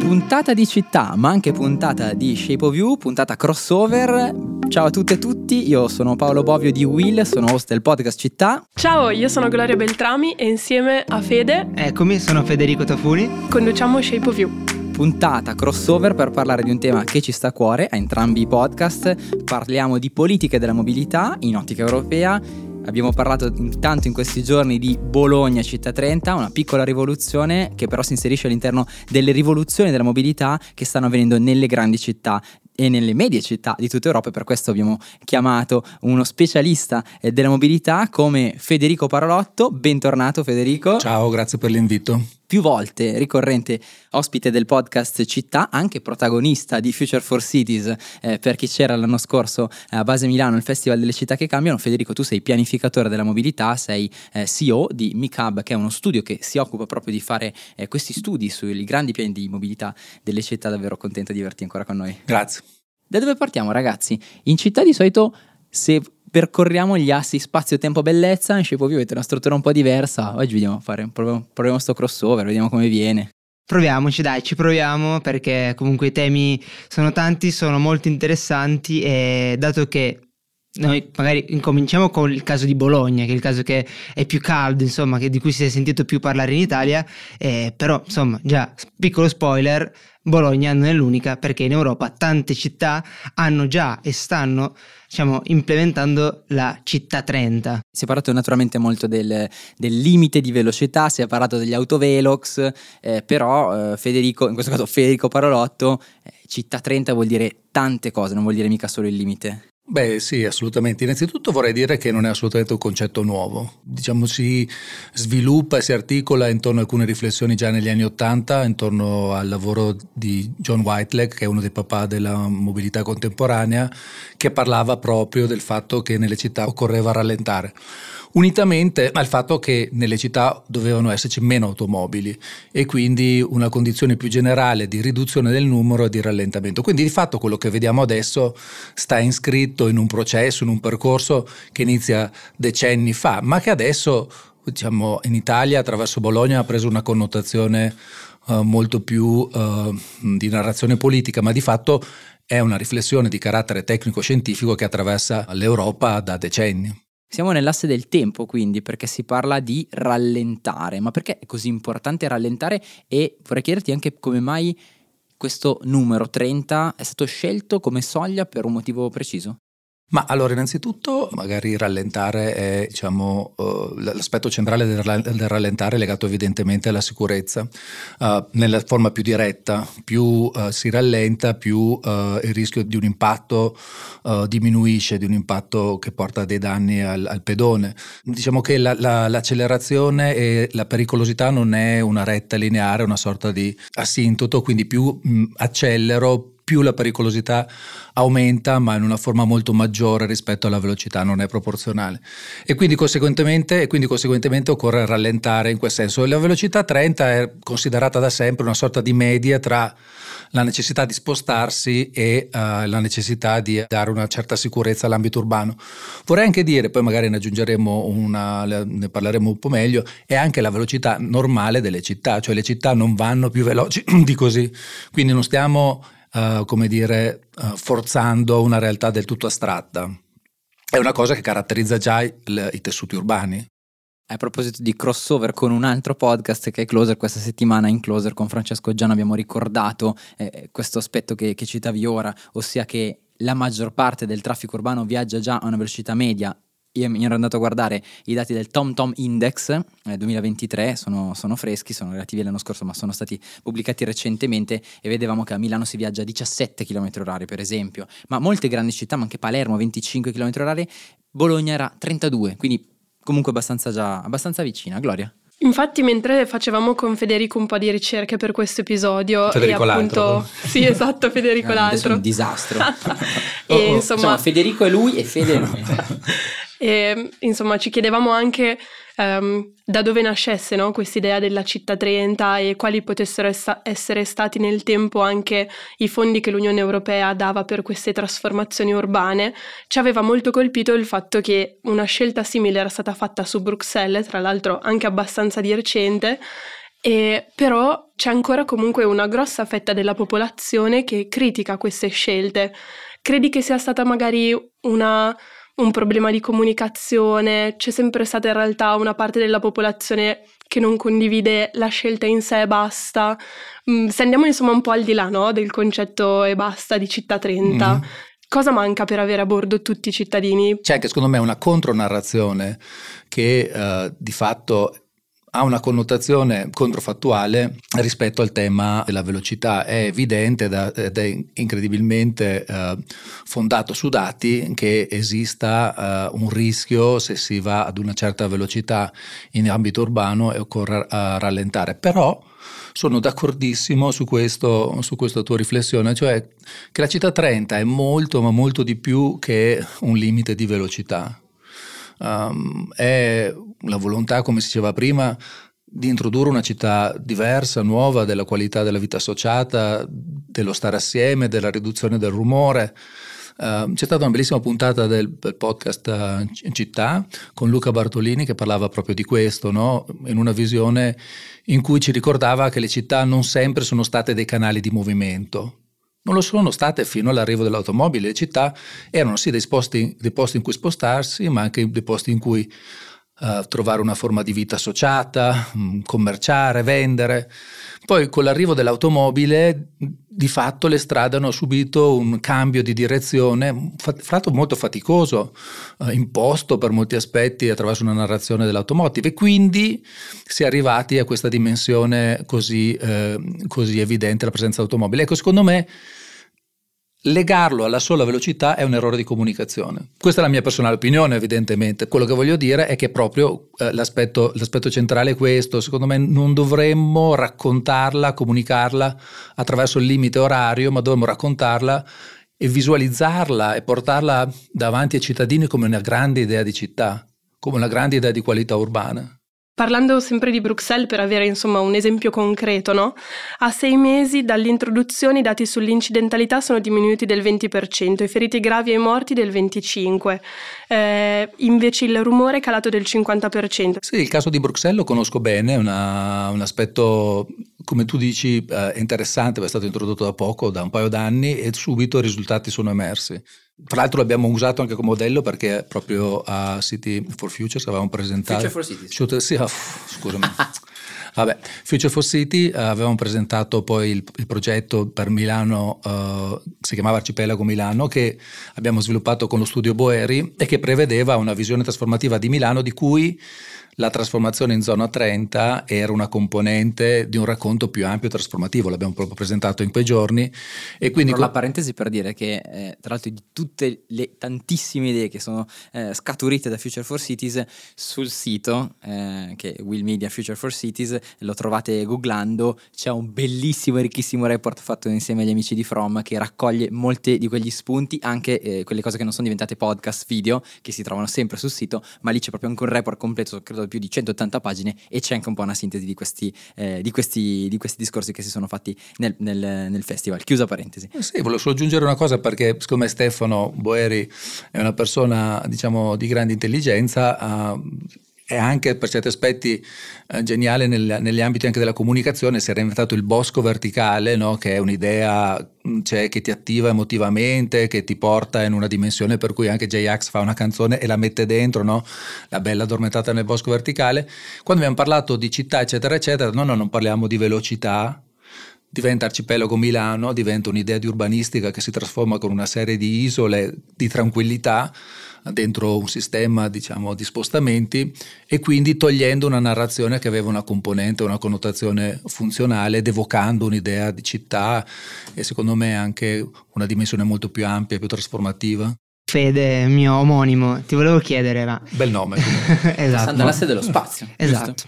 Puntata di città, ma anche puntata di Shape of You, puntata crossover. Ciao a tutte e tutti, io sono Paolo Bovio di Will, sono host del podcast Città. Ciao, io sono Gloria Beltrami e insieme a Fede Eccomi, sono Federico Tafuni. conduciamo Shape of You. Puntata crossover per parlare di un tema che ci sta a cuore a entrambi i podcast. Parliamo di politiche della mobilità in ottica europea. Abbiamo parlato intanto in questi giorni di Bologna Città 30, una piccola rivoluzione che però si inserisce all'interno delle rivoluzioni della mobilità che stanno avvenendo nelle grandi città e nelle medie città di tutta Europa. Per questo abbiamo chiamato uno specialista eh, della mobilità come Federico Parolotto. Bentornato Federico. Ciao, grazie per l'invito. Più volte ricorrente ospite del podcast Città, anche protagonista di Future for Cities, eh, per chi c'era l'anno scorso a Base Milano, il Festival delle città che cambiano. Federico, tu sei pianificatore della mobilità, sei eh, CEO di MICAB, che è uno studio che si occupa proprio di fare eh, questi studi sui grandi piani di mobilità delle città. Davvero contento di averti ancora con noi. Grazie. Da dove partiamo, ragazzi? In città di solito, se percorriamo gli assi spazio-tempo-bellezza, in Shape of You avete una struttura un po' diversa. Oggi vediamo a fare, proviamo, proviamo sto crossover, vediamo come viene. Proviamoci, dai, ci proviamo perché comunque i temi sono tanti, sono molto interessanti e dato che noi magari incominciamo con il caso di Bologna, che è il caso che è più caldo, insomma, di cui si è sentito più parlare in Italia, eh, però insomma, già piccolo spoiler, Bologna non è l'unica perché in Europa tante città hanno già e stanno diciamo, implementando la città 30. Si è parlato naturalmente molto del, del limite di velocità, si è parlato degli autovelox, eh, però eh, Federico, in questo caso Federico Parolotto, eh, città 30 vuol dire tante cose, non vuol dire mica solo il limite. Beh sì, assolutamente. Innanzitutto vorrei dire che non è assolutamente un concetto nuovo. Diciamo si sviluppa e si articola intorno a alcune riflessioni già negli anni Ottanta, intorno al lavoro di John Whiteleg, che è uno dei papà della mobilità contemporanea, che parlava proprio del fatto che nelle città occorreva rallentare unitamente al fatto che nelle città dovevano esserci meno automobili e quindi una condizione più generale di riduzione del numero e di rallentamento. Quindi di fatto quello che vediamo adesso sta inscritto in un processo, in un percorso che inizia decenni fa, ma che adesso diciamo, in Italia attraverso Bologna ha preso una connotazione uh, molto più uh, di narrazione politica, ma di fatto è una riflessione di carattere tecnico-scientifico che attraversa l'Europa da decenni. Siamo nell'asse del tempo quindi perché si parla di rallentare, ma perché è così importante rallentare e vorrei chiederti anche come mai questo numero 30 è stato scelto come soglia per un motivo preciso? Ma allora, innanzitutto, magari rallentare è diciamo, uh, l'aspetto centrale del, rallentare è legato evidentemente alla sicurezza. Uh, nella forma più diretta, più uh, si rallenta, più il rischio di un impatto diminuisce, di un impatto che porta dei danni al, al pedone. Diciamo che la, la, l'accelerazione e la pericolosità non è una retta lineare, una sorta di asintoto, quindi più mh, accelero, più la pericolosità aumenta, ma in una forma molto maggiore rispetto alla velocità, non è proporzionale. E quindi conseguentemente, e quindi conseguentemente occorre rallentare in quel senso. La velocità 30 è considerata da sempre una sorta di media tra la necessità di spostarsi e uh, la necessità di dare una certa sicurezza all'ambito urbano. Vorrei anche dire, poi magari ne aggiungeremo una, ne parleremo un po' meglio, è anche la velocità normale delle città, cioè le città non vanno più veloci di così, quindi non stiamo uh, come dire, uh, forzando una realtà del tutto astratta. È una cosa che caratterizza già i, i tessuti urbani. A proposito di crossover con un altro podcast che è Closer, questa settimana in Closer con Francesco Giano abbiamo ricordato eh, questo aspetto che, che citavi ora, ossia che la maggior parte del traffico urbano viaggia già a una velocità media io mi ero andato a guardare i dati del TomTom Index eh, 2023, sono, sono, freschi, sono relativi all'anno scorso, ma sono stati pubblicati recentemente e vedevamo che a Milano si viaggia a 17 km h per esempio, ma molte grandi città, ma anche Palermo 25 km h Bologna era 32, quindi comunque abbastanza, già, abbastanza vicina. Gloria? Infatti, mentre facevamo con Federico un po' di ricerche per questo episodio, Federico e appunto, l'altro. sì, esatto, Federico no, l'altro. È un disastro. e oh, oh, insomma, insomma, Federico è lui e Fede è lui. E insomma ci chiedevamo anche um, da dove nascesse no, quest'idea della città 30 e quali potessero essa- essere stati nel tempo anche i fondi che l'Unione Europea dava per queste trasformazioni urbane. Ci aveva molto colpito il fatto che una scelta simile era stata fatta su Bruxelles, tra l'altro anche abbastanza di recente, e però c'è ancora comunque una grossa fetta della popolazione che critica queste scelte. Credi che sia stata magari una, un problema di comunicazione? C'è sempre stata in realtà una parte della popolazione che non condivide la scelta in sé e basta? Mm, se andiamo insomma un po' al di là no? del concetto e basta di città 30, mm. Cosa manca per avere a bordo tutti i cittadini? C'è anche secondo me una contronarrazione che uh, di fatto ha una connotazione controfattuale rispetto al tema della velocità. È evidente ed è incredibilmente eh, fondato su dati che esista eh, un rischio se si va ad una certa velocità in ambito urbano e occorre eh, rallentare. Però sono d'accordissimo su, questo, su questa tua riflessione, cioè che la città 30 è molto ma molto di più che un limite di velocità um, è la volontà, come si diceva prima, di introdurre una città diversa, nuova, della qualità della vita associata, dello stare assieme, della riduzione del rumore. Uh, c'è stata una bellissima puntata del, del podcast uh, Città con Luca Bartolini che parlava proprio di questo, no? in una visione in cui ci ricordava che le città non sempre sono state dei canali di movimento, non lo sono state fino all'arrivo dell'automobile. Le città erano sì dei posti, dei posti in cui spostarsi, ma anche dei posti in cui uh, trovare una forma di vita associata, um, commerciare, vendere. Poi con l'arrivo dell'automobile di fatto le strade hanno subito un cambio di direzione, fra l'altro molto faticoso, eh, imposto per molti aspetti attraverso una narrazione dell'automotive e quindi si è arrivati a questa dimensione così, eh, così evidente la presenza dell'automobile. Ecco, secondo me legarlo alla sola velocità è un errore di comunicazione. Questa è la mia personale opinione, evidentemente. Quello che voglio dire è che proprio eh, l'aspetto, l'aspetto, centrale è questo. Secondo me non dovremmo raccontarla, comunicarla attraverso il limite orario, ma dovremmo raccontarla e visualizzarla e portarla davanti ai cittadini come una grande idea di città, come una grande idea di qualità urbana. Parlando sempre di Bruxelles per avere insomma un esempio concreto, no? A sei mesi dall'introduzione i dati sull'incidentalità sono diminuiti del 20%, i feriti gravi e i morti del 25%, eh, invece il rumore è calato del 50%. Sì, il caso di Bruxelles lo conosco bene, è un aspetto come tu dici eh, interessante, è stato introdotto da poco, da un paio d'anni e subito i risultati sono emersi. Tra l'altro l'abbiamo usato anche come modello perché proprio a City for Futures avevamo presentato... Future for Cities. Sì, oh, scusami. Vabbè, Future for City uh, avevamo presentato poi il, il progetto per Milano, uh, si chiamava Arcipelago Milano, che abbiamo sviluppato con lo studio Boeri e che prevedeva una visione trasformativa di Milano di cui la trasformazione in zona 30 era una componente di un racconto più ampio e trasformativo, l'abbiamo proprio presentato in quei giorni. E quindi Però la parentesi per dire che eh, tra l'altro di tutte le tantissime idee che sono eh, scaturite da Future for Cities sul sito, eh, che è Will Media Future for Cities, lo trovate googlando, c'è un bellissimo e ricchissimo report fatto insieme agli amici di From che raccoglie molti di quegli spunti, anche eh, quelle cose che non sono diventate podcast, video, che si trovano sempre sul sito, ma lì c'è proprio anche un report completo, credo più di 180 pagine e c'è anche un po' una sintesi di questi, eh, di questi, di questi discorsi che si sono fatti nel, nel, nel festival. Chiusa parentesi. Eh sì, volevo solo aggiungere una cosa perché secondo me Stefano Boeri è una persona diciamo di grande intelligenza. Uh, è anche per certi aspetti eh, geniale nel, negli ambiti anche della comunicazione, si era inventato il bosco verticale, no? che è un'idea cioè, che ti attiva emotivamente, che ti porta in una dimensione per cui anche J-Ax fa una canzone e la mette dentro, no? la bella addormentata nel bosco verticale. Quando abbiamo parlato di città, eccetera, eccetera, no, no, non parliamo di velocità, diventa arcipelago Milano, diventa un'idea di urbanistica che si trasforma con una serie di isole di tranquillità dentro un sistema diciamo, di spostamenti e quindi togliendo una narrazione che aveva una componente, una connotazione funzionale ed evocando un'idea di città e secondo me anche una dimensione molto più ampia, più trasformativa. Fede, mio omonimo, ti volevo chiedere, ma... Bel nome. esatto. Passando alla sede dello spazio. esatto.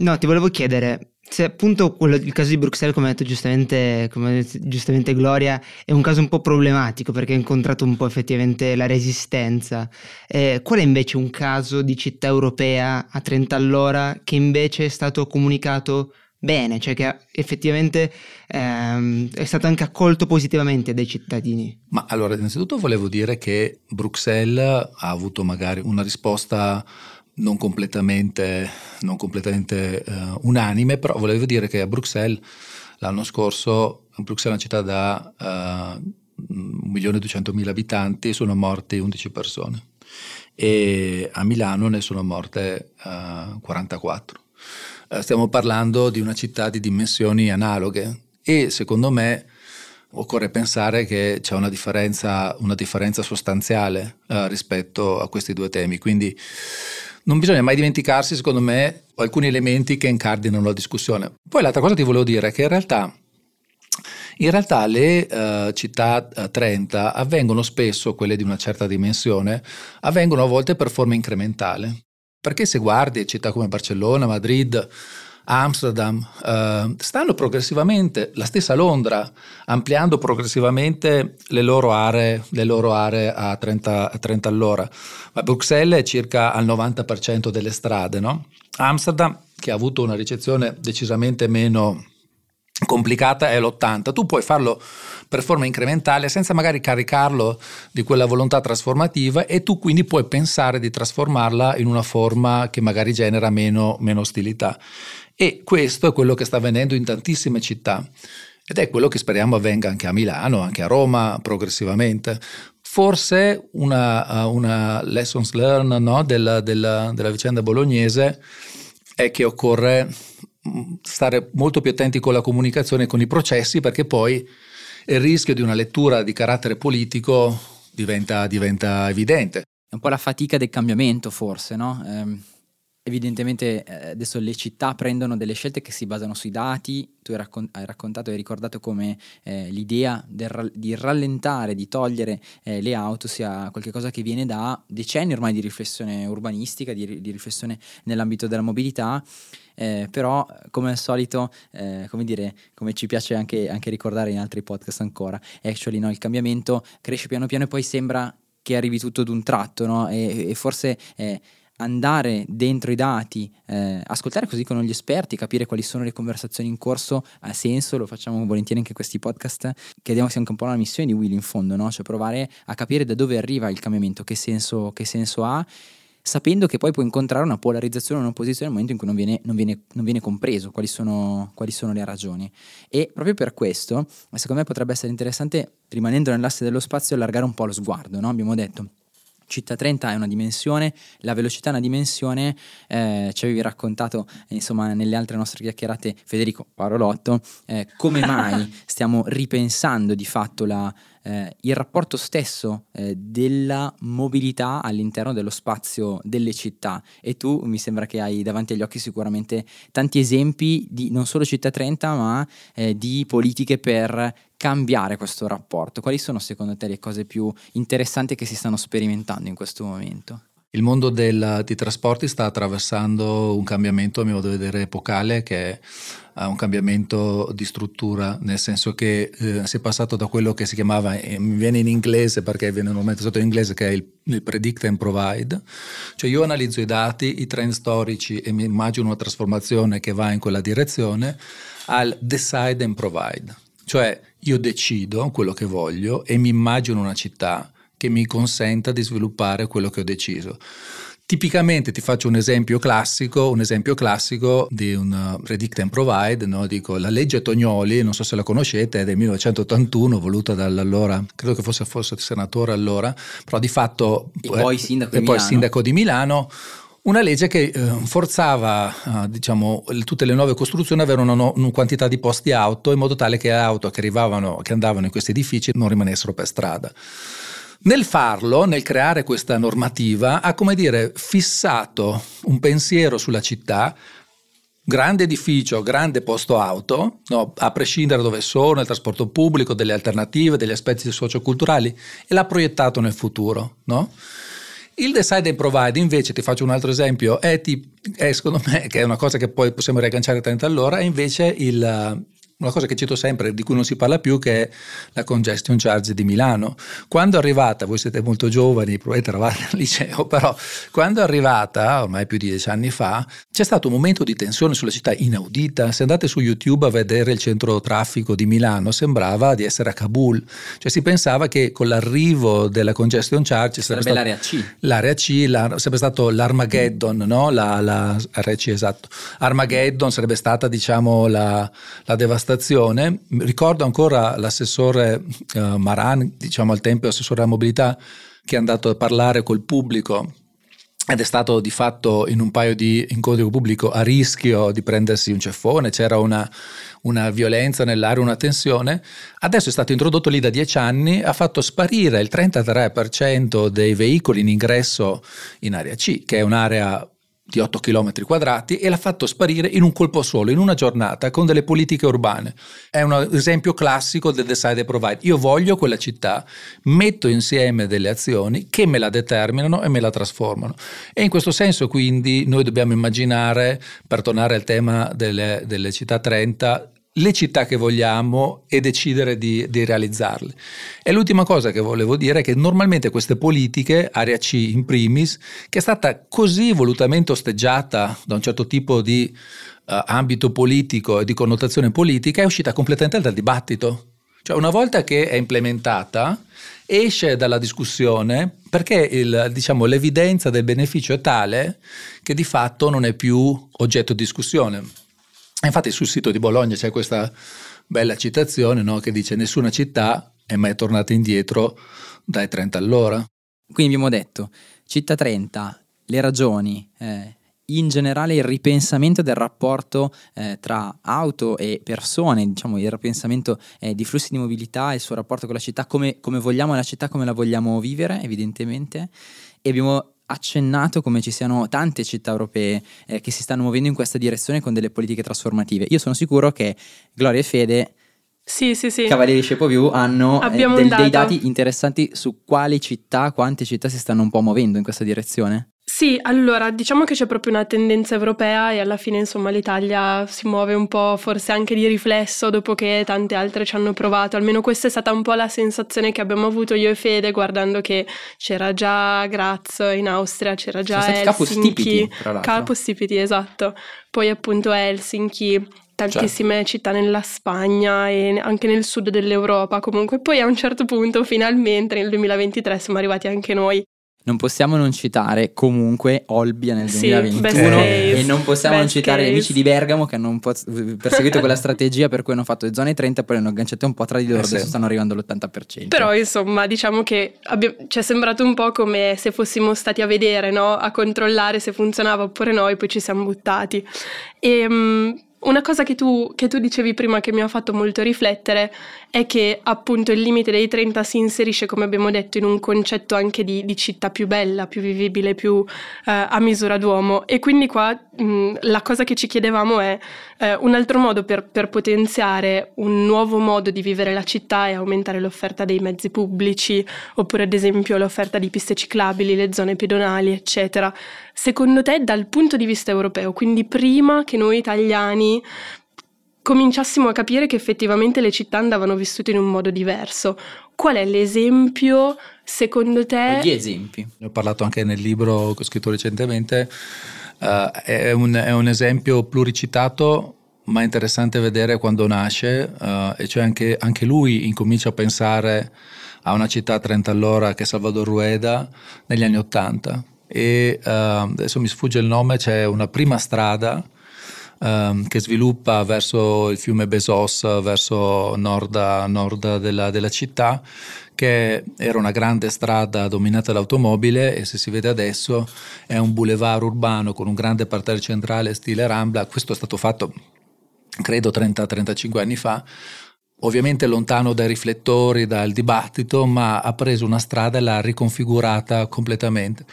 No, ti volevo chiedere, Se appunto quello, il caso di Bruxelles, come ha detto giustamente, detto giustamente Gloria, è un caso un po' problematico perché ha incontrato un po' effettivamente la resistenza. Eh, qual è invece un caso di città europea a 30 all'ora che invece è stato comunicato bene, cioè che effettivamente ehm, è stato anche accolto positivamente dai cittadini? Ma allora, innanzitutto volevo dire che Bruxelles ha avuto magari una risposta non completamente, non completamente uh, unanime, però volevo dire che a Bruxelles l'anno scorso, Bruxelles è una città da uh, 1.200.000 abitanti, sono morte 11 persone e a Milano ne sono morte uh, 44. Uh, stiamo parlando di una città di dimensioni analoghe e secondo me occorre pensare che c'è una differenza, una differenza sostanziale rispetto a questi due temi. Quindi non bisogna mai dimenticarsi, secondo me, alcuni elementi che incardinano la discussione. Poi l'altra cosa che ti volevo dire è che in realtà in realtà le uh, città uh, 30 avvengono spesso, quelle di una certa dimensione, avvengono a volte per forma incrementale. Perché se guardi città come Barcellona, Madrid, Amsterdam, eh, stanno progressivamente, la stessa Londra, ampliando progressivamente le loro aree, le loro aree a, 30, a 30 all'ora, ma Bruxelles è circa al 90% delle strade, no? Amsterdam, che ha avuto una ricezione decisamente meno complicata è l'80. Tu puoi farlo per forma incrementale senza magari caricarlo di quella volontà trasformativa e tu quindi puoi pensare di trasformarla in una forma che magari genera meno, meno ostilità. E questo è quello che sta avvenendo in tantissime città ed è quello che speriamo avvenga anche a Milano, anche a Roma progressivamente. Forse una, uh, una lessons learned no, della, della, della vicenda bolognese è che occorre mm, stare molto più attenti con la comunicazione e con i processi perché poi il rischio di una lettura di carattere politico diventa, diventa evidente. È un po' la fatica del cambiamento forse, no? Eh evidentemente eh, adesso le città prendono delle scelte che si basano sui dati, tu hai, raccon- hai raccontato e ricordato come eh, l'idea ra- di rallentare, di togliere eh, le auto sia qualcosa che viene da decenni ormai di riflessione urbanistica, di, di riflessione nell'ambito della mobilità. Eh, però come al solito, eh, come dire, come ci piace anche, anche, ricordare in altri podcast ancora, actually no, il cambiamento cresce piano piano e poi sembra che arrivi tutto d'un tratto, no? e, e, forse eh, andare dentro i dati, eh, ascoltare così con gli esperti, capire quali sono le conversazioni in corso, ha senso, lo facciamo volentieri anche questi podcast, crediamo sia anche un po' una missione di Will in fondo, no? cioè provare a capire da dove arriva il cambiamento, che senso, che senso ha, sapendo che poi può incontrare una polarizzazione, un'opposizione nel momento in cui non viene, non viene, non viene compreso quali sono, quali sono, le ragioni. E proprio per questo, secondo me potrebbe essere interessante, rimanendo nell'asse dello spazio, allargare un po' lo sguardo, no? abbiamo detto Città 30 è una dimensione, la velocità è una dimensione, eh, ci avevi raccontato insomma nelle altre nostre chiacchierate Federico Parolotto eh, come mai stiamo ripensando di fatto la, eh, il rapporto stesso eh, della mobilità all'interno dello spazio delle città. E tu mi sembra che hai davanti agli occhi sicuramente tanti esempi di non solo Città 30 ma eh, di politiche per cambiare questo rapporto. Quali sono secondo te le cose più interessanti che si stanno sperimentando in questo momento? Il mondo del, dei trasporti sta attraversando un cambiamento, a mio modo di vedere, epocale, che è un cambiamento di struttura, nel senso che eh, si è passato da quello che si chiamava, eh, mi viene in inglese perché viene normalmente usato in inglese, che è il, il, predict and provide, cioè io analizzo i dati, i trend storici e mi immagino una trasformazione che va in quella direzione, al decide and provide, cioè io decido quello che voglio e mi immagino una città che mi consenta di sviluppare quello che ho deciso. Tipicamente ti faccio un esempio classico, un esempio classico di un uh, predict and provide, no? Dico, la legge Tognoli, non so se la conoscete, è del 1981, voluta dall'allora, credo che fosse, fosse senatore allora, però di fatto... E poi sindaco, e di, poi Milano. sindaco di Milano una legge che eh, forzava eh, diciamo, tutte le nuove costruzioni ad avere una, no, una, quantità di posti auto in modo tale che le auto che, arrivavano, che andavano in questi edifici non rimanessero per strada. Nel farlo, nel creare questa normativa, ha come dire fissato un pensiero sulla città grande edificio, grande posto auto, no, a prescindere da dove sono, il trasporto pubblico, delle alternative, degli aspetti socioculturali, e l'ha proiettato nel futuro. No? Il decide and provide invece, ti faccio un altro esempio, è, ti, è secondo me, che è una cosa che poi possiamo riagganciare a 30 all'ora, è invece il, una cosa che cito sempre, di cui non si parla più, che è la congestion charge di Milano. Quando è arrivata, voi siete molto giovani, probabilmente eravate al liceo, però quando è arrivata, ormai più di dieci anni fa, c'è stato un momento di tensione sulla città inaudita. Se andate su YouTube a vedere il centro traffico di Milano, sembrava di essere a Kabul. Cioè si pensava che con l'arrivo della congestion charge sarebbe, sarebbe l'area C. L'area C la, sarebbe stato l'Armageddon, no? La, la, area C, esatto. Armageddon sarebbe stata, diciamo, la, la devastazione stazione. Ricordo ancora l'assessore uh, Maran, diciamo al tempo assessore alla mobilità, che è andato a parlare col pubblico ed è stato di fatto in un paio di incontri con pubblico a rischio di prendersi un ceffone, c'era una, una, violenza nell'aria, una tensione. Adesso è stato introdotto lì da dieci anni, ha fatto sparire il 33% dei veicoli in ingresso in area C, che è un'area di 8 km quadrati e l'ha fatto sparire in un colpo solo, in una giornata, con delle politiche urbane. È un esempio classico del decide and provide. Io voglio quella città, metto insieme delle azioni che me la determinano e me la trasformano. E in questo senso quindi noi dobbiamo immaginare, per tornare al tema delle, delle città 30, le città che vogliamo e decidere di, di, realizzarle. E l'ultima cosa che volevo dire è che normalmente queste politiche, area C in primis, che è stata così volutamente osteggiata da un certo tipo di uh, ambito politico e di connotazione politica, è uscita completamente dal dibattito. Cioè una volta che è implementata, esce dalla discussione perché il, diciamo, l'evidenza del beneficio è tale che di fatto non è più oggetto di discussione. Infatti sul sito di Bologna c'è questa bella citazione no, che dice nessuna città è mai tornata indietro dai 30 all'ora. Quindi abbiamo detto città 30, le ragioni, eh, in generale il ripensamento del rapporto eh, tra auto e persone, diciamo il ripensamento eh, di flussi di mobilità e il suo rapporto con la città, come, come vogliamo la città, come la vogliamo vivere evidentemente. E abbiamo accennato come ci siano tante città europee eh, che si stanno muovendo in questa direzione con delle politiche trasformative. Io sono sicuro che Gloria e Fede sì, sì, sì. Cavalieri Scepoview hanno eh, del, dei dati interessanti su quali città, quante città si stanno un po' muovendo in questa direzione. Sì, allora diciamo che c'è proprio una tendenza europea e alla fine insomma l'Italia si muove un po' forse anche di riflesso dopo che tante altre ci hanno provato, almeno questa è stata un po' la sensazione che abbiamo avuto io e Fede guardando che c'era già Graz in Austria, c'era già Sono Helsinki, Capo Stipiti, esatto, poi appunto Helsinki, tantissime certo. città nella Spagna e anche nel sud dell'Europa comunque. Poi a un certo punto, finalmente nel 2023, siamo arrivati anche noi non possiamo non citare comunque Olbia nel sì, 2021 e non possiamo non citare case. gli amici di Bergamo che hanno un po' perseguito quella strategia per cui hanno fatto le zone 30 e poi le hanno agganciate un po' tra di loro, eh adesso sì. stanno arrivando all'80%. Però insomma diciamo che abbia, ci è sembrato un po' come se fossimo stati a vedere, no? a controllare se funzionava oppure no e poi ci siamo buttati. E, um, una cosa che tu, che tu, dicevi prima che mi ha fatto molto riflettere è che appunto il limite dei 30 si inserisce, come abbiamo detto, in un concetto anche di, di città più bella, più vivibile, più eh, a misura d'uomo. E quindi qua mh, la cosa che ci chiedevamo è eh, un altro modo per, per, potenziare un nuovo modo di vivere la città e aumentare l'offerta dei mezzi pubblici, oppure ad esempio l'offerta di piste ciclabili, le zone pedonali, eccetera. Secondo te, dal punto di vista europeo, quindi prima che noi italiani cominciassimo a capire che effettivamente le città andavano vissute in un modo diverso. Qual è l'esempio, secondo te? Gli esempi. Ne ho parlato anche nel libro che ho scritto recentemente. Uh, è, un, è, un, esempio pluricitato, ma interessante vedere quando nasce, uh, e cioè anche, anche, lui incomincia a pensare a una città a 30 all'ora che è Salvador Rueda negli anni 80 e uh, adesso mi sfugge il nome, c'è una prima strada um, che sviluppa verso il fiume Besos, verso nord, nord della, della città, che era una grande strada dominata dall'automobile e se si vede adesso è un boulevard urbano con un grande parterre centrale stile Rambla, questo è stato fatto credo 30-35 anni fa, ovviamente lontano dai riflettori, dal dibattito, ma ha preso una strada e l'ha riconfigurata completamente.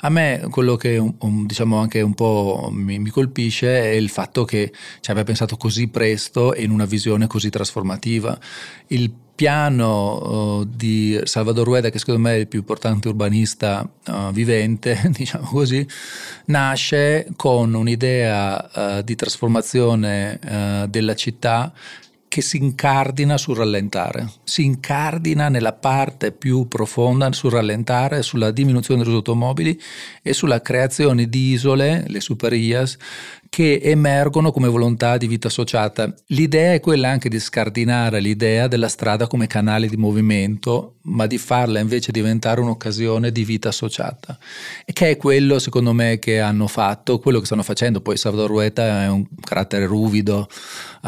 A me quello che un, diciamo anche un po' mi, mi, colpisce è il fatto che ci abbia pensato così presto e in una visione così trasformativa. Il piano uh, di Salvador Rueda, che secondo me è il più importante urbanista uh, vivente, diciamo così, nasce con un'idea uh, di trasformazione della città che si incardina sul rallentare, si incardina nella parte più profonda sul rallentare, sulla diminuzione delle automobili e sulla creazione di isole, le super IAS, che emergono come volontà di vita associata. L'idea è quella anche di scardinare l'idea della strada come canale di movimento, ma di farla invece diventare un'occasione di vita associata. E che è quello, secondo me, che hanno fatto, quello che stanno facendo. Poi Salvador Rueta è un carattere ruvido,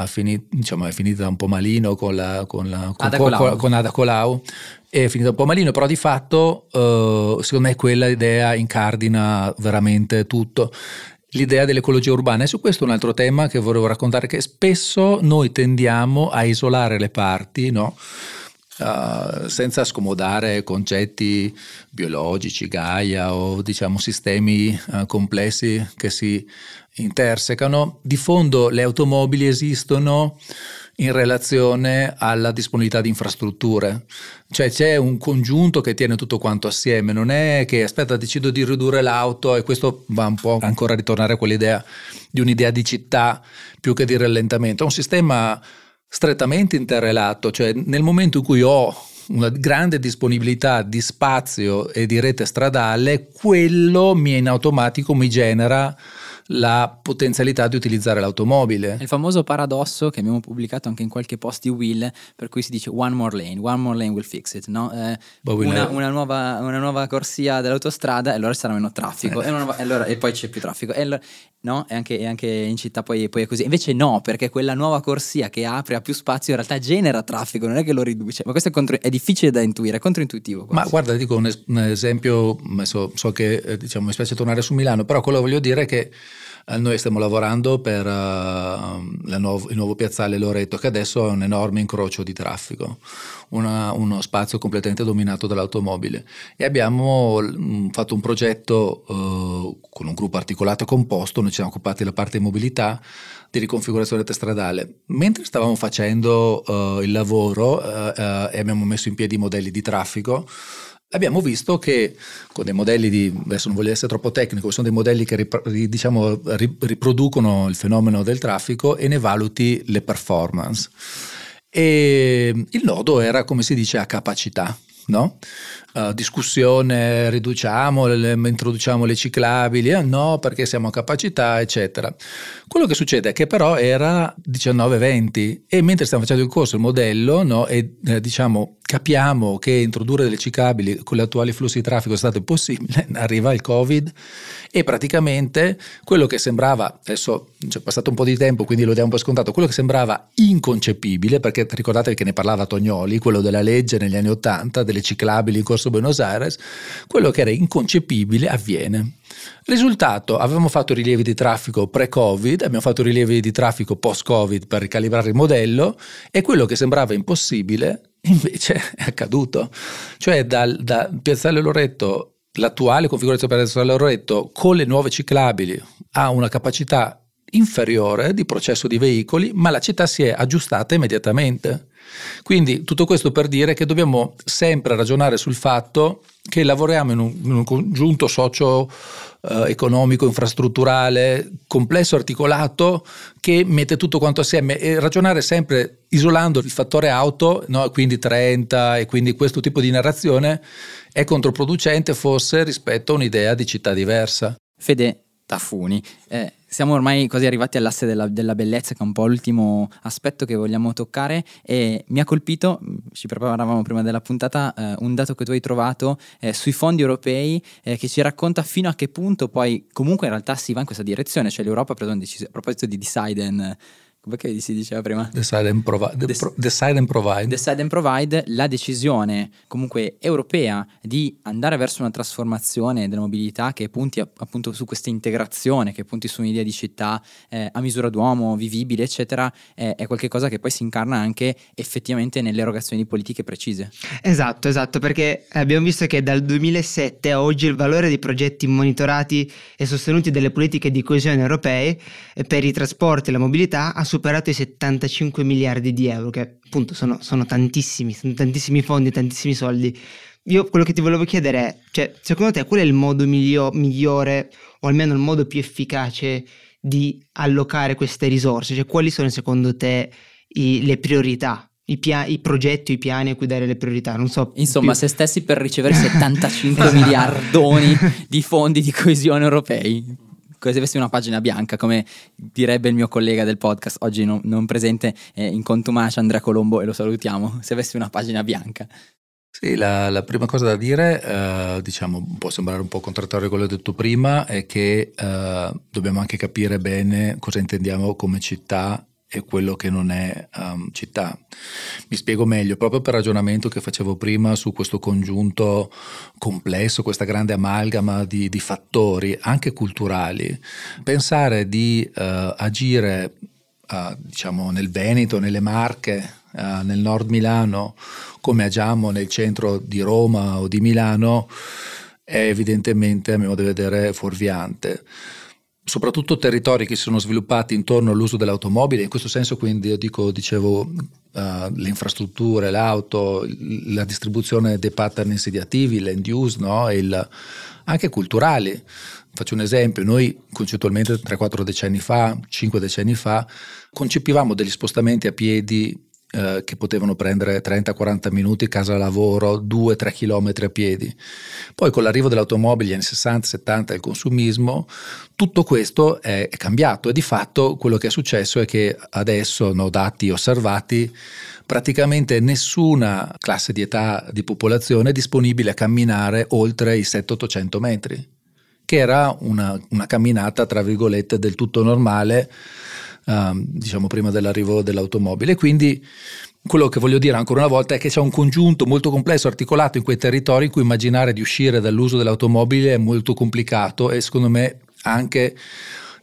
finito, diciamo, è finita un po' malino con, la, con, la, con, Ada con, con Ada Colau è finita un po' malino, però di fatto uh, secondo me quella idea incardina veramente tutto l'idea dell'ecologia urbana. E su questo un altro tema che volevo raccontare, che spesso noi tendiamo a isolare le parti, no? Uh, senza scomodare concetti biologici, Gaia o diciamo sistemi uh, complessi che si intersecano. Di fondo le automobili esistono in relazione alla disponibilità di infrastrutture. Cioè c'è un congiunto che tiene tutto quanto assieme, non è che aspetta decido di ridurre l'auto e questo va un po' ancora a ritornare a quell'idea di un'idea di città più che di rallentamento, è un sistema strettamente interrelato, cioè nel momento in cui ho una grande disponibilità di spazio e di rete stradale, quello mi in automatico mi genera la potenzialità di utilizzare l'automobile. il famoso paradosso che abbiamo pubblicato anche in qualche post di Will, per cui si dice one more lane, one more lane will fix it, no? eh, una, una, nuova, una, nuova, corsia dell'autostrada e allora sarà meno traffico eh. e, nuova, e, allora, e, poi c'è più traffico. E allora, no? E anche, e anche, in città poi, poi, è così. Invece no, perché quella nuova corsia che apre a più spazio in realtà genera traffico, non è che lo riduce. Ma questo è, contro, è difficile da intuire, è controintuitivo. Quasi. Ma guarda, dico un, es- un esempio, so, so che eh, diciamo, mi spiace tornare su Milano, però quello che voglio dire è che eh, noi stiamo lavorando per uh, nuovo, il nuovo piazzale Loreto, che adesso è un enorme incrocio di traffico, una, uno spazio completamente dominato dall'automobile. E abbiamo mh, fatto un progetto uh, con un gruppo articolato e composto, noi ci siamo occupati della parte di mobilità, di riconfigurazione stradale. Mentre stavamo facendo uh, il lavoro e abbiamo messo in piedi i modelli di traffico, abbiamo visto che con dei modelli di, adesso non voglio essere troppo tecnico, sono dei modelli che diciamo, riproducono il fenomeno del traffico e ne valuti le performance. E il nodo era, come si dice, a capacità. No? Uh, discussione, riduciamo, le, introduciamo le ciclabili, eh, no perché siamo a capacità, eccetera. Quello che succede è che però era 19-20 e mentre stiamo facendo il corso, il modello, no, e eh, diciamo capiamo che introdurre delle ciclabili con gli attuali flussi di traffico è stato impossibile, arriva il Covid e praticamente quello che sembrava, adesso c'è passato un po' di tempo quindi lo diamo po' scontato, quello che sembrava inconcepibile, perché ricordatevi che ne parlava Tognoli, quello della legge negli anni Ottanta, delle ciclabili in corso Buenos Aires, quello che era inconcepibile avviene. Risultato, avevamo fatto rilievi di traffico pre-Covid, abbiamo fatto rilievi di traffico post-Covid per ricalibrare il modello e quello che sembrava impossibile invece è accaduto. Cioè dal, da Piazzale Loretto l'attuale configurazione per il Loreto con le nuove ciclabili ha una capacità inferiore di processo di veicoli, ma la città si è aggiustata immediatamente. Quindi tutto questo per dire che dobbiamo sempre ragionare sul fatto che lavoriamo in un, in un congiunto socio eh, complesso, articolato, che mette tutto quanto assieme e ragionare sempre isolando il fattore auto, no? quindi 30 e quindi questo tipo di narrazione è controproducente forse rispetto a un'idea di città diversa. Fede, Tafuni. Eh, siamo ormai quasi arrivati all'asse della, della, bellezza, che è un po' l'ultimo aspetto che vogliamo toccare. E mi ha colpito, ci preparavamo prima della puntata, eh, un dato che tu hai trovato eh, sui fondi europei eh, che ci racconta fino a che punto poi comunque in realtà si va in questa direzione. Cioè l'Europa ha preso una decisione, a proposito di Deciden come si diceva prima? Decide and, provi- Des- decide and provide. Decide and provide, la decisione comunque europea di andare verso una trasformazione della mobilità che punti appunto su questa integrazione, che punti su un'idea di città eh, a misura d'uomo, vivibile, eccetera, eh, è qualcosa che poi si incarna anche effettivamente nelle erogazioni di politiche precise. Esatto, esatto, perché abbiamo visto che dal 2007 a oggi il valore dei progetti monitorati e sostenuti dalle politiche di coesione europee per i trasporti e la mobilità ha superato i 75 miliardi di euro, che appunto sono, sono tantissimi, sono tantissimi fondi, tantissimi soldi. Io quello che ti volevo chiedere è, cioè, secondo te qual è il modo miglio, migliore o almeno il modo più efficace di allocare queste risorse? Cioè, quali sono secondo te i, le priorità? I, pia- I, progetti, i piani a cui dare le priorità, non so. Insomma, più... se stessi per ricevere 75 miliardoni di fondi di coesione europei, come se avessi una pagina bianca, come direbbe il mio collega del podcast, oggi non, non presente eh, in contumacia Andrea Colombo e lo salutiamo, se avessi una pagina bianca. Sì, la, la, prima cosa da dire, eh, diciamo, può sembrare un po' contrattorio quello che ho detto prima, è che eh, dobbiamo anche capire bene cosa intendiamo come città e quello che non è um, città. Mi spiego meglio, proprio per ragionamento che facevo prima su questo congiunto complesso, questa grande amalgama di, di fattori, anche culturali, pensare di uh, agire uh, diciamo nel Veneto, nelle Marche, uh, nel nord Milano, come agiamo nel centro di Roma o di Milano, è evidentemente, a mio modo di vedere, fuorviante soprattutto territori che si sono sviluppati intorno all'uso dell'automobile, in questo senso quindi io dico, dicevo, uh, le infrastrutture, l'auto, la distribuzione dei pattern insediativi, l'end use, no? Il, anche culturali. Faccio un esempio, noi concettualmente 3-4 decenni fa, 5 decenni fa, concepivamo degli spostamenti a piedi eh, che potevano prendere 30-40 minuti casa lavoro, 2-3 km a piedi. Poi con l'arrivo dell'automobile negli anni 60-70 e il consumismo, tutto questo è, cambiato e di fatto quello che è successo è che adesso, no, dati osservati, praticamente nessuna classe di età di popolazione è disponibile a camminare oltre i 700-800 metri, che era una, una camminata, tra virgolette, del tutto normale Ehm, diciamo prima dell'arrivo dell'automobile. Quindi quello che voglio dire ancora una volta è che c'è un congiunto molto complesso, articolato in quei territori in cui immaginare di uscire dall'uso dell'automobile è molto complicato e secondo me anche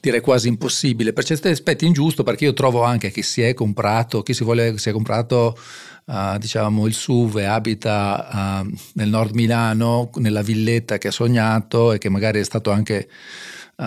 direi quasi impossibile. Per certi aspetti ingiusto perché io trovo anche che si è comprato, chi si, vuole, si è comprato uh, diciamo il SUV e abita uh, nel nord Milano, nella villetta che ha sognato e che magari è stato anche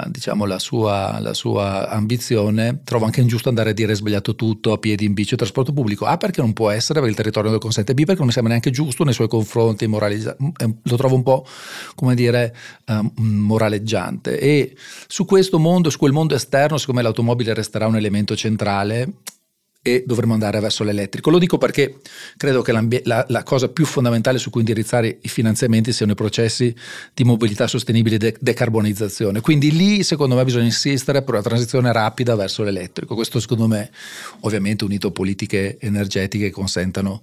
diciamo, la sua, la sua, ambizione, trovo anche ingiusto andare a dire sbagliato tutto a piedi, in bici o trasporto pubblico. A perché non può essere, perché il territorio non lo consente, B perché non sembra neanche giusto nei suoi confronti, moralizza- eh, lo trovo un po' come dire um, moraleggiante. E su questo mondo, su quel mondo esterno, siccome l'automobile resterà un elemento centrale, e dovremmo andare verso l'elettrico. Lo dico perché credo che la, la, cosa più fondamentale su cui indirizzare i finanziamenti siano i processi di mobilità sostenibile e de- decarbonizzazione. Quindi lì secondo me bisogna insistere per una transizione rapida verso l'elettrico. Questo secondo me ovviamente unito a politiche energetiche che consentano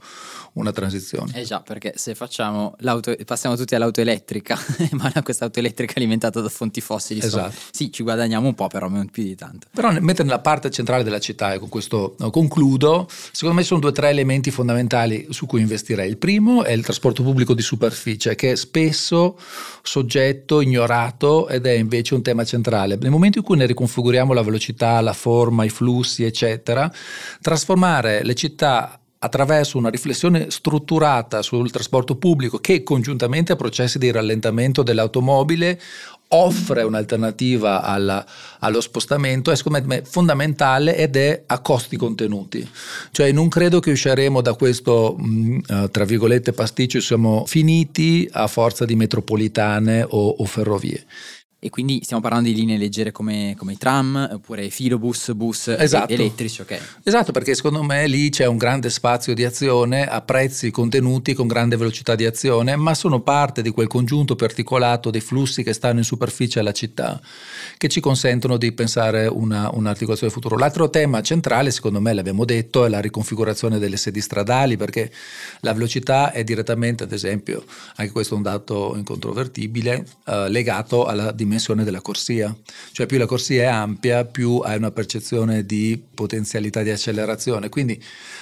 una transizione. Eh già, perché se facciamo l'auto, passiamo tutti all'auto elettrica, ma questa auto elettrica alimentata da fonti fossili, esatto. sì, ci guadagniamo un po', però non più di tanto. Però mentre nella parte centrale della città, e con questo concludo, secondo me sono due o tre elementi fondamentali su cui investirei. Il primo è il trasporto pubblico di superficie, che è spesso soggetto, ignorato ed è invece un tema centrale. Nel momento in cui ne riconfiguriamo la velocità, la forma, i flussi, eccetera, trasformare le città attraverso una riflessione strutturata sul trasporto pubblico che congiuntamente a processi di rallentamento dell'automobile offre un'alternativa alla, allo spostamento è secondo me fondamentale ed è a costi contenuti. Cioè non credo che usciremo da questo, mh, mm, uh, tra virgolette, pasticcio, siamo finiti a forza di metropolitane o, o ferrovie. E quindi stiamo parlando di linee leggere come, come i tram, oppure filobus, bus esatto. elettrici, ok? Esatto, perché secondo me lì c'è un grande spazio di azione a prezzi contenuti con grande velocità di azione, ma sono parte di quel congiunto più articolato dei flussi che stanno in superficie alla città, che ci consentono di pensare una, un'articolazione del futuro. L'altro tema centrale, secondo me, l'abbiamo detto, è la riconfigurazione delle sedi stradali, perché la velocità è direttamente, ad esempio, anche questo è un dato incontrovertibile, eh, legato alla dimensione dimensione della corsia, cioè più la corsia è ampia, più hai una percezione di potenzialità di accelerazione. Quindi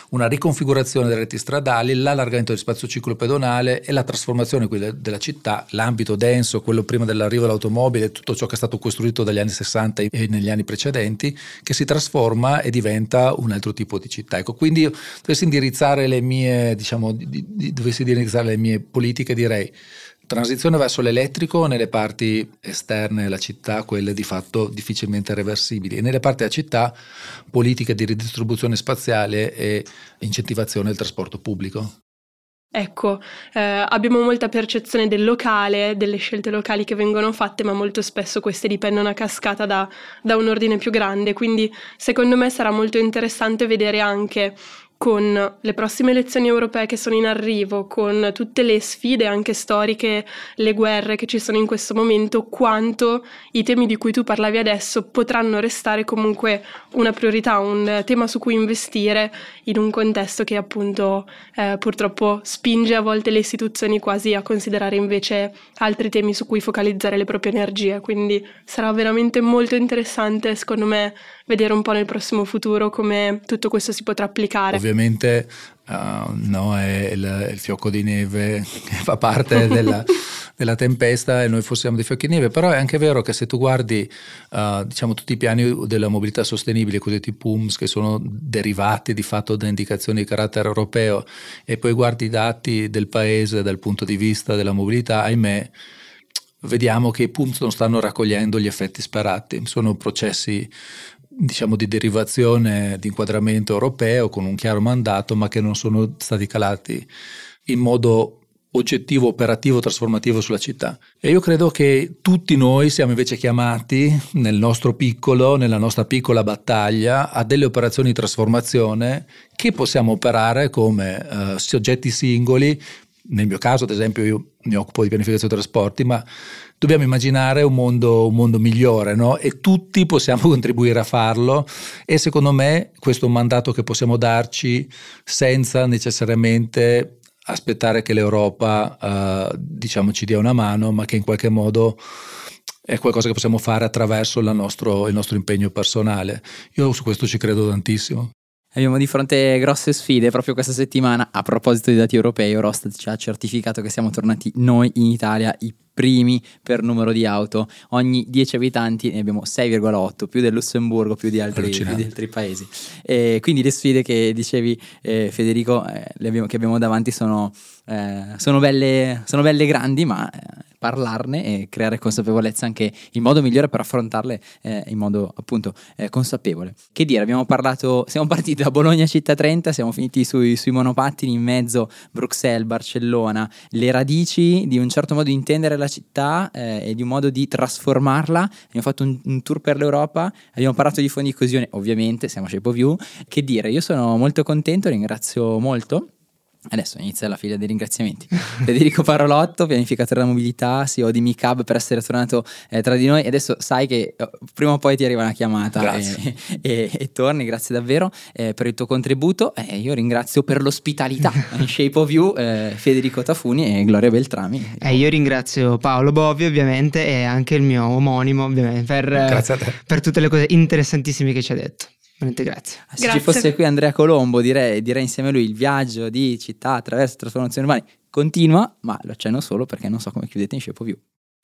una riconfigurazione delle reti stradali, l'allargamento del spazio ciclo pedonale e la trasformazione della città, l'ambito denso, quello prima dell'arrivo dell'automobile, tutto ciò che è stato costruito dagli anni 60 e negli anni precedenti, che si trasforma e diventa un altro tipo di città. Ecco, quindi dovessi indirizzare le mie, diciamo, dovessi indirizzare le mie politiche, direi Transizione verso l'elettrico nelle parti esterne della città, quelle di fatto difficilmente reversibili, e nelle parti della città politiche di ridistribuzione spaziale e incentivazione del trasporto pubblico. Ecco, eh, abbiamo molta percezione del locale, delle scelte locali che vengono fatte, ma molto spesso queste dipendono a cascata da, da un ordine più grande, quindi secondo me sarà molto interessante vedere anche con le prossime elezioni europee che sono in arrivo, con tutte le sfide anche storiche, le guerre che ci sono in questo momento, quanto i temi di cui tu parlavi adesso potranno restare comunque una priorità, un tema su cui investire in un contesto che appunto eh, purtroppo spinge a volte le istituzioni quasi a considerare invece altri temi su cui focalizzare le proprie energie. Quindi sarà veramente molto interessante, secondo me, vedere un po' nel prossimo futuro come tutto questo si potrà applicare. Ovviamente uh, no, è il, il, fiocco di neve che fa parte della, della, tempesta e noi fossimo dei fiocchi di neve, però è anche vero che se tu guardi uh, diciamo, tutti i piani della mobilità sostenibile, i cosiddetti PUMS, che sono derivati di fatto da indicazioni di carattere europeo, e poi guardi i dati del paese dal punto di vista della mobilità, ahimè, vediamo che i PUMS non stanno raccogliendo gli effetti sperati, sono processi diciamo di derivazione di inquadramento europeo con un chiaro mandato, ma che non sono stati calati in modo oggettivo, operativo, trasformativo sulla città. E io credo che tutti noi siamo invece chiamati nel nostro piccolo, nella nostra piccola battaglia, a delle operazioni di trasformazione che possiamo operare come uh, soggetti singoli. Nel mio caso, ad esempio, io mi occupo di pianificazione dei trasporti, ma dobbiamo immaginare un mondo, un mondo migliore no? e tutti possiamo contribuire a farlo e secondo me questo è un mandato che possiamo darci senza necessariamente aspettare che l'Europa uh, diciamo, ci dia una mano, ma che in qualche modo è qualcosa che possiamo fare attraverso nostro, il nostro impegno personale. Io su questo ci credo tantissimo. Abbiamo di fronte grosse sfide proprio questa settimana. A proposito dei dati europei, Eurostat ci ha certificato che siamo tornati noi in Italia i primi per numero di auto. Ogni 10 abitanti ne abbiamo 6,8, più del Lussemburgo, più di altri, più di altri paesi. E quindi le sfide che dicevi eh, Federico, eh, abbiamo, che abbiamo davanti sono, eh, sono, belle, sono belle grandi, ma eh, parlarne e creare consapevolezza anche il modo migliore per affrontarle eh, in modo appunto eh, consapevole. Che dire, abbiamo parlato, siamo partiti da Bologna Città 30, siamo finiti sui, sui monopattini, in mezzo Bruxelles, Barcellona, le radici di un certo modo intendere la città eh, e di un modo di trasformarla. Abbiamo fatto un, un, tour per l'Europa, abbiamo parlato di fondi di coesione, ovviamente siamo Shape of You. Che dire, io sono molto contento, ringrazio molto Adesso inizia la fila dei ringraziamenti. Federico Parolotto, pianificatore della mobilità, CEO di MiCab per essere tornato eh, tra di noi. E adesso sai che oh, prima o poi ti arriva una chiamata e, e, e, torni. Grazie davvero eh, per il tuo contributo. Eh, io ringrazio per l'ospitalità in Shape of You eh, Federico Tafuni e Gloria Beltrami. Eh, io ringrazio Paolo Bovi ovviamente e anche il mio omonimo per, per tutte le cose interessantissime che ci ha detto. Veramente grazie. Se grazie. ci fosse qui Andrea Colombo, direi, direi, insieme a lui il viaggio di città attraverso trasformazioni urbane continua, ma lo accenno solo perché non so come chiudete in Shape of You.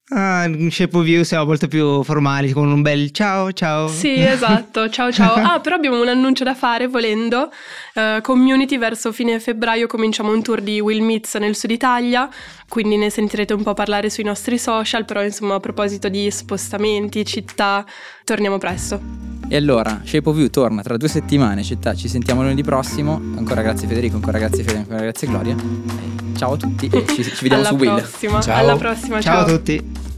Ah, in Shape of You siamo molto più formali, con un bel ciao ciao. Sì, esatto, ciao ciao. Ah, però abbiamo un annuncio da fare volendo. Uh, community verso fine febbraio cominciamo un tour di Will Meets nel sud Italia, quindi ne sentirete un po' parlare sui nostri social, però insomma a proposito di spostamenti, città, torniamo presto. E allora, Shape of You torna tra due settimane, città, ci sentiamo lunedì prossimo. Ancora grazie Federico, ancora grazie Fede, ancora grazie Gloria. Ciao a tutti e ci, ci vediamo su prossima, Will. Ciao. Alla prossima, ciao. Ciao a tutti.